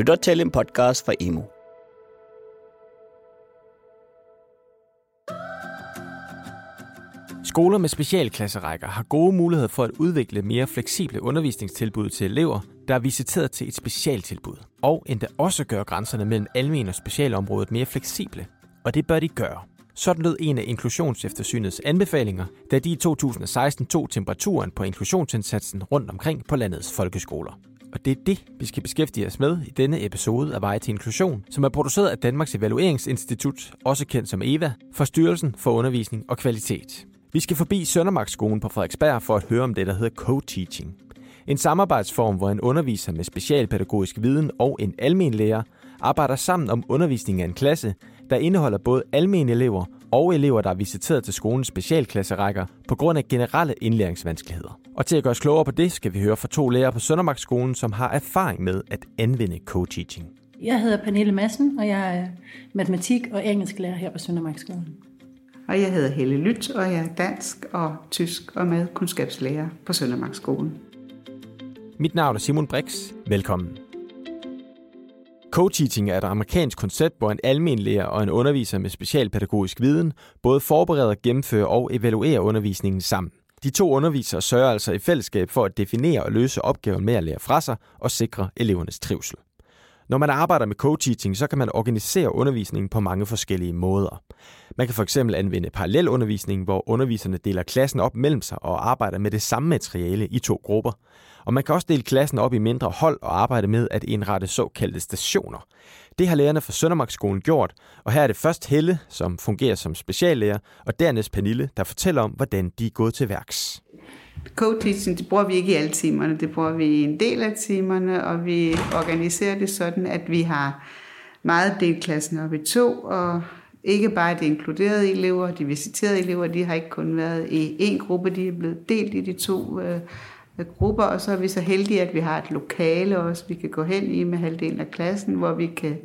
lytter til en podcast fra Emo. Skoler med specialklasserækker har gode muligheder for at udvikle mere fleksible undervisningstilbud til elever, der er visiteret til et specialtilbud, og endda også gøre grænserne mellem almen og specialområdet mere fleksible. Og det bør de gøre. Sådan lød en af inklusionseftersynets anbefalinger, da de i 2016 tog temperaturen på inklusionsindsatsen rundt omkring på landets folkeskoler. Og det er det, vi skal beskæftige os med i denne episode af Veje til Inklusion, som er produceret af Danmarks Evalueringsinstitut, også kendt som EVA, for Styrelsen for Undervisning og Kvalitet. Vi skal forbi Søndermarksskolen på Frederiksberg for at høre om det, der hedder co-teaching. En samarbejdsform, hvor en underviser med specialpædagogisk viden og en almen lærer arbejder sammen om undervisningen af en klasse, der indeholder både almene elever og elever, der er visiteret til skolens specialklasserækker på grund af generelle indlæringsvanskeligheder. Og til at gøre os klogere på det, skal vi høre fra to lærere på Søndermarksskolen, som har erfaring med at anvende co-teaching. Jeg hedder Pernille Madsen, og jeg er matematik- og engelsklærer her på Søndermarksskolen. Og jeg hedder Helle Lyt, og jeg er dansk og tysk og madkundskabslærer på Søndermarksskolen. Mit navn er Simon Brix. Velkommen. Co-teaching er et amerikansk koncept, hvor en almenlærer og en underviser med specialpædagogisk viden både forbereder, gennemfører og evaluerer undervisningen sammen. De to undervisere sørger altså i fællesskab for at definere og løse opgaven med at lære fra sig og sikre elevernes trivsel. Når man arbejder med co-teaching, så kan man organisere undervisningen på mange forskellige måder. Man kan for eksempel anvende parallelundervisning, hvor underviserne deler klassen op mellem sig og arbejder med det samme materiale i to grupper. Og man kan også dele klassen op i mindre hold og arbejde med at indrette såkaldte stationer. Det har lærerne fra Søndermarksskolen gjort, og her er det først Helle, som fungerer som speciallærer, og dernæst Pernille, der fortæller om, hvordan de er gået til værks. Co-teaching, det bruger vi ikke i alle timerne, det bruger vi i en del af timerne, og vi organiserer det sådan, at vi har meget delt klassen op i to, og ikke bare de inkluderede elever, de visiterede elever, de har ikke kun været i en gruppe, de er blevet delt i de to øh, grupper, og så er vi så heldige, at vi har et lokale også, vi kan gå hen i med halvdelen af klassen, hvor vi kan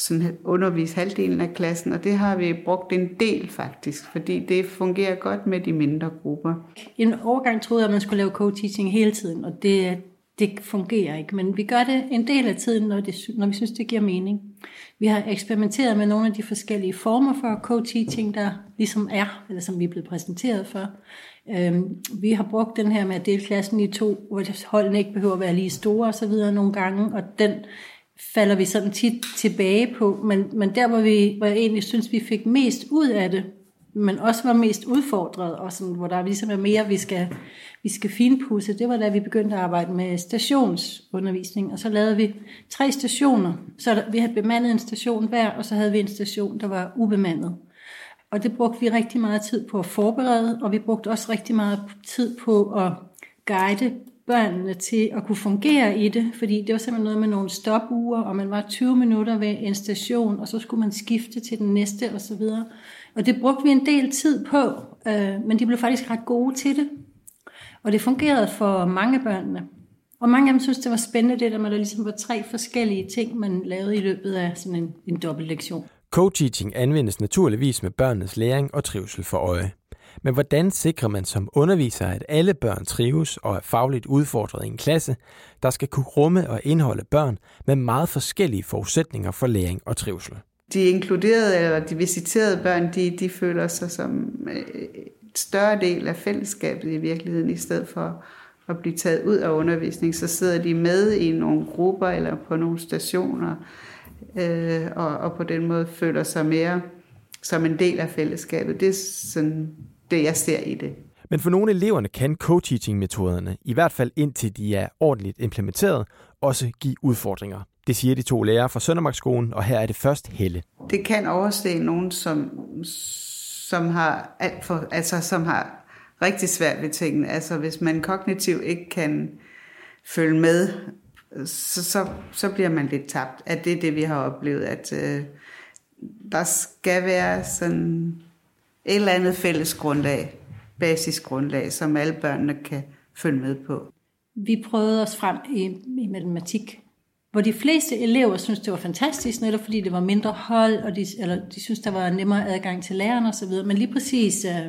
sådan undervise halvdelen af klassen, og det har vi brugt en del faktisk, fordi det fungerer godt med de mindre grupper. En overgang troede jeg, at man skulle lave co-teaching hele tiden, og det, det fungerer ikke, men vi gør det en del af tiden, når, det, når vi synes, det giver mening. Vi har eksperimenteret med nogle af de forskellige former for co-teaching, der ligesom er, eller som vi er blevet præsenteret for. Øhm, vi har brugt den her med at dele klassen i to, hvor holdene ikke behøver at være lige store og så videre nogle gange, og den falder vi sådan tit tilbage på, men, men der hvor, vi, hvor jeg egentlig synes, vi fik mest ud af det, men også var mest udfordret, og sådan, hvor der ligesom er mere, vi skal, vi skal finpudse, det var da vi begyndte at arbejde med stationsundervisning, og så lavede vi tre stationer. Så vi havde bemandet en station hver, og så havde vi en station, der var ubemandet. Og det brugte vi rigtig meget tid på at forberede, og vi brugte også rigtig meget tid på at guide børnene til at kunne fungere i det, fordi det var simpelthen noget med nogle stopuger, og man var 20 minutter ved en station, og så skulle man skifte til den næste osv. Og det brugte vi en del tid på, øh, men de blev faktisk ret gode til det. Og det fungerede for mange af børnene. Og mange af dem synes, det var spændende, det der med, at der ligesom var tre forskellige ting, man lavede i løbet af sådan en, en dobbeltlektion. Co-teaching anvendes naturligvis med børnenes læring og trivsel for øje. Men hvordan sikrer man som underviser, at alle børn trives og er fagligt udfordret i en klasse, der skal kunne rumme og indeholde børn med meget forskellige forudsætninger for læring og trivsel? De inkluderede eller de visiterede børn, de, de føler sig som en et større del af fællesskabet i virkeligheden, i stedet for at blive taget ud af undervisning, så sidder de med i nogle grupper eller på nogle stationer, øh, og, og på den måde føler sig mere som en del af fællesskabet. Det er sådan det, jeg ser i det. Men for nogle eleverne kan co-teaching-metoderne, i hvert fald indtil de er ordentligt implementeret, også give udfordringer. Det siger de to lærere fra Søndermarksskolen, og her er det først Helle. Det kan overse nogen, som, som har alt for, altså som har rigtig svært ved tingene. Altså hvis man kognitivt ikke kan følge med, så, så, så bliver man lidt tabt. At det er det, vi har oplevet, at øh, der skal være sådan et eller andet fælles grundlag, basisgrundlag, som alle børnene kan følge med på. Vi prøvede os frem i, i matematik, hvor de fleste elever synes det var fantastisk, netop fordi det var mindre hold, og de, eller de synes der var nemmere adgang til lærerne osv., men lige præcis øh,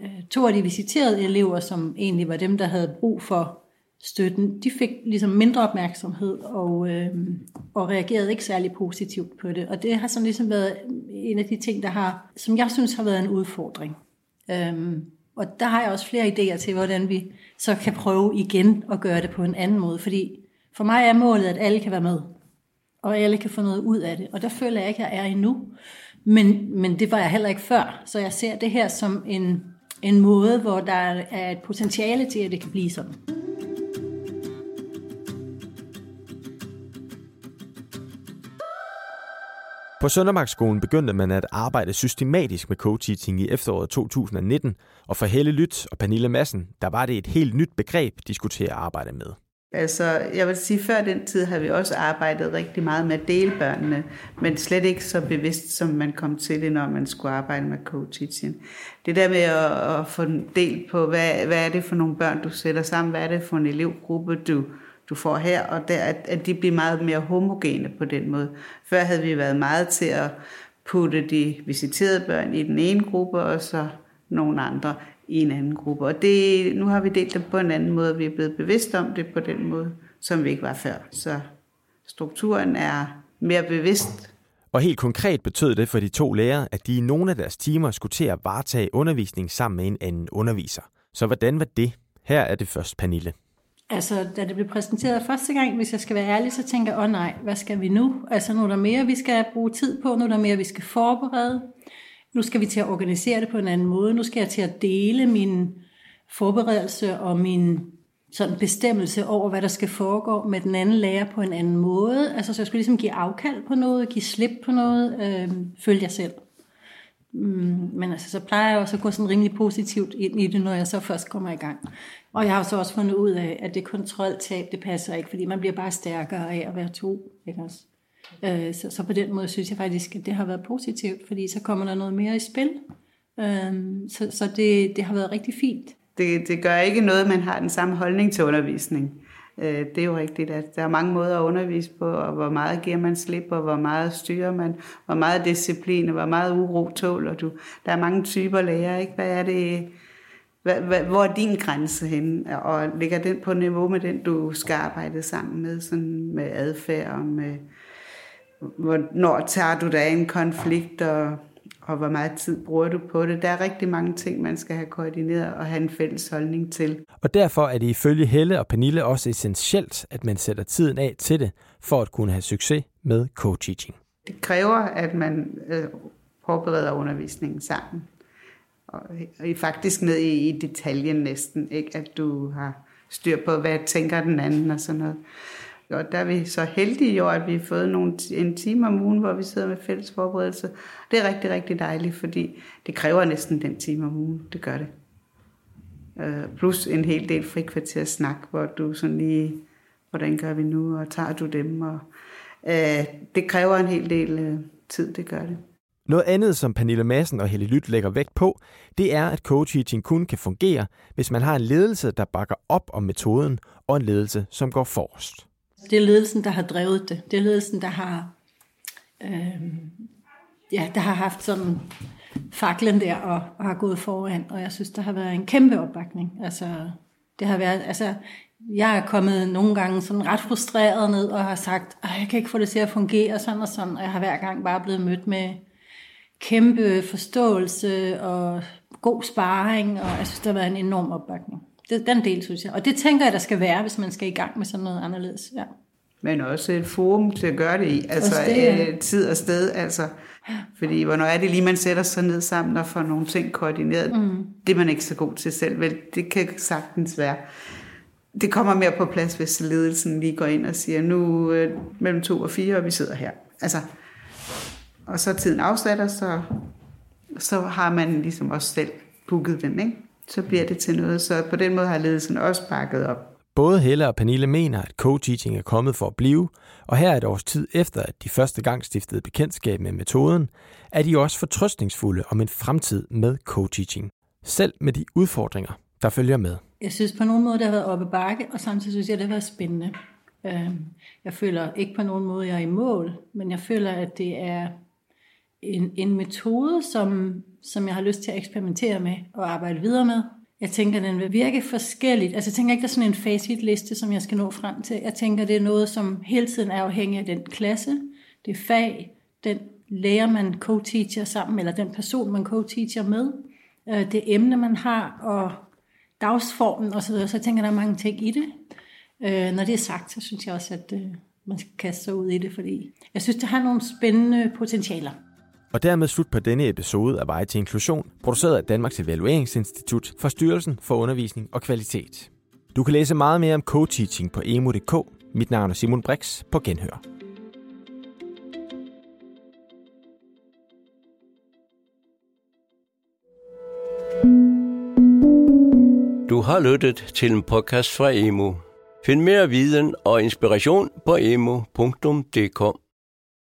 øh, to af de visiterede elever, som egentlig var dem, der havde brug for støtten, de fik ligesom mindre opmærksomhed og, øh, og reagerede ikke særlig positivt på det. Og det har sådan ligesom været en af de ting, der har, som jeg synes har været en udfordring. Øhm, og der har jeg også flere idéer til, hvordan vi så kan prøve igen at gøre det på en anden måde. Fordi for mig er målet, at alle kan være med. Og alle kan få noget ud af det. Og der føler jeg ikke, at jeg er endnu. Men, men det var jeg heller ikke før. Så jeg ser det her som en, en måde, hvor der er et potentiale til, at det kan blive sådan. På Søndermarksskolen begyndte man at arbejde systematisk med co-teaching i efteråret 2019, og for Helle Lyt og Pernille Madsen, der var det et helt nyt begreb, de skulle til at arbejde med. Altså, jeg vil sige, før den tid har vi også arbejdet rigtig meget med at dele børnene, men slet ikke så bevidst, som man kom til det, når man skulle arbejde med co-teaching. Det der med at, at få del på, hvad, hvad er det for nogle børn, du sætter sammen, hvad er det for en elevgruppe, du, du får her, og der, at, at de bliver meget mere homogene på den måde. Før havde vi været meget til at putte de visiterede børn i den ene gruppe, og så nogle andre i en anden gruppe. Og det, nu har vi delt dem på en anden måde, og vi er blevet bevidst om det på den måde, som vi ikke var før. Så strukturen er mere bevidst. Og helt konkret betød det for de to lærere, at de i nogle af deres timer skulle til at varetage undervisning sammen med en anden underviser. Så hvordan var det? Her er det først Pernille. Altså, da det blev præsenteret første gang, hvis jeg skal være ærlig, så tænker jeg, åh oh, nej, hvad skal vi nu? Altså, nu er der mere, vi skal bruge tid på, nu er der mere, vi skal forberede. Nu skal vi til at organisere det på en anden måde. Nu skal jeg til at dele min forberedelse og min sådan bestemmelse over, hvad der skal foregå med den anden lærer på en anden måde. Altså, så jeg skulle ligesom give afkald på noget, give slip på noget, øh, følge jeg selv. Mm, men altså, så plejer jeg også at gå sådan rimelig positivt ind i det, når jeg så først kommer i gang. Og jeg har så også fundet ud af, at det kontroltab, det passer ikke, fordi man bliver bare stærkere af at være to. Ikke også? Øh, så, så på den måde synes jeg faktisk, at det har været positivt, fordi så kommer der noget mere i spil. Øh, så så det, det har været rigtig fint. Det, det gør ikke noget, at man har den samme holdning til undervisning. Øh, det er jo rigtigt, at der er mange måder at undervise på, og hvor meget giver man slip, og hvor meget styrer man, hvor meget disciplin, og hvor meget uro tåler du. Der er mange typer lærer, ikke? Hvad er det, hvor er din grænse henne, og ligger den på niveau med den, du skal arbejde sammen med, sådan med adfærd og med, hvornår tager du dig en konflikt, og, og hvor meget tid bruger du på det. Der er rigtig mange ting, man skal have koordineret og have en fælles holdning til. Og derfor er det ifølge Helle og Pernille også essentielt, at man sætter tiden af til det, for at kunne have succes med co-teaching. Det kræver, at man øh, forbereder undervisningen sammen. Og, og faktisk ned i, i detaljen næsten, ikke? at du har styr på, hvad tænker den anden og sådan noget. Og der er vi så heldige jo, at vi har fået nogle, en time om ugen, hvor vi sidder med fælles forberedelse. Det er rigtig, rigtig dejligt, fordi det kræver næsten den time om ugen. Det gør det. Uh, plus en hel del frikvarters snak, hvor du sådan lige, hvordan gør vi nu, og tager du dem? Og, uh, det kræver en hel del uh, tid, det gør det. Noget andet, som Pernille Madsen og Helle Lyt lægger vægt på, det er, at co-teaching kun kan fungere, hvis man har en ledelse, der bakker op om metoden, og en ledelse, som går forrest. Det er ledelsen, der har drevet det. Det er ledelsen, der har, øh, ja, der har haft sådan faklen der og, og har gået foran. Og jeg synes, der har været en kæmpe opbakning. Altså, det har været, altså, jeg er kommet nogle gange sådan ret frustreret ned og har sagt, at jeg kan ikke få det til at fungere sådan og sådan. Og jeg har hver gang bare blevet mødt med kæmpe forståelse og god sparring. Og jeg synes, der har været en enorm opbakning. Det, den del, synes jeg. Og det tænker jeg, der skal være, hvis man skal i gang med sådan noget anderledes. Ja. Men også et forum til at gøre det i. Altså det, ja. Øh, tid og sted. Altså, fordi hvornår er det lige, man sætter sig ned sammen og får nogle ting koordineret. Mm. Det er man ikke så god til selv. Vel, det kan sagtens være. Det kommer mere på plads, hvis ledelsen lige går ind og siger, nu øh, mellem to og fire, og vi sidder her. Altså, og så tiden afsætter, så, så har man ligesom også selv booket den, ikke? så bliver det til noget. Så på den måde har ledelsen også pakket op. Både Helle og Pernille mener, at co-teaching er kommet for at blive, og her et års tid efter, at de første gang stiftede bekendtskab med metoden, er de også fortrøstningsfulde om en fremtid med co-teaching. Selv med de udfordringer, der følger med. Jeg synes på nogen måde, det har været oppe bakke, og samtidig synes jeg, det har været spændende. Øhm, jeg føler ikke på nogen måde, jeg er i mål, men jeg føler, at det er en, en metode, som, som jeg har lyst til at eksperimentere med og arbejde videre med. Jeg tænker, den vil virke forskelligt. Altså jeg tænker ikke, der er sådan en facitliste, som jeg skal nå frem til. Jeg tænker, det er noget, som hele tiden er afhængig af den klasse, det fag, den lærer man co-teacher sammen, eller den person, man co-teacher med, øh, det emne, man har, og dagsformen osv. Så, så jeg tænker, der er mange ting i det. Øh, når det er sagt, så synes jeg også, at øh, man skal kaste sig ud i det, fordi jeg synes, det har nogle spændende potentialer. Og dermed slut på denne episode af Veje til Inklusion, produceret af Danmarks Evalueringsinstitut for Styrelsen for Undervisning og Kvalitet. Du kan læse meget mere om co-teaching på emo.dk. Mit navn er Simon Brix på Genhør. Du har lyttet til en podcast fra Emo. Find mere viden og inspiration på emo.dk.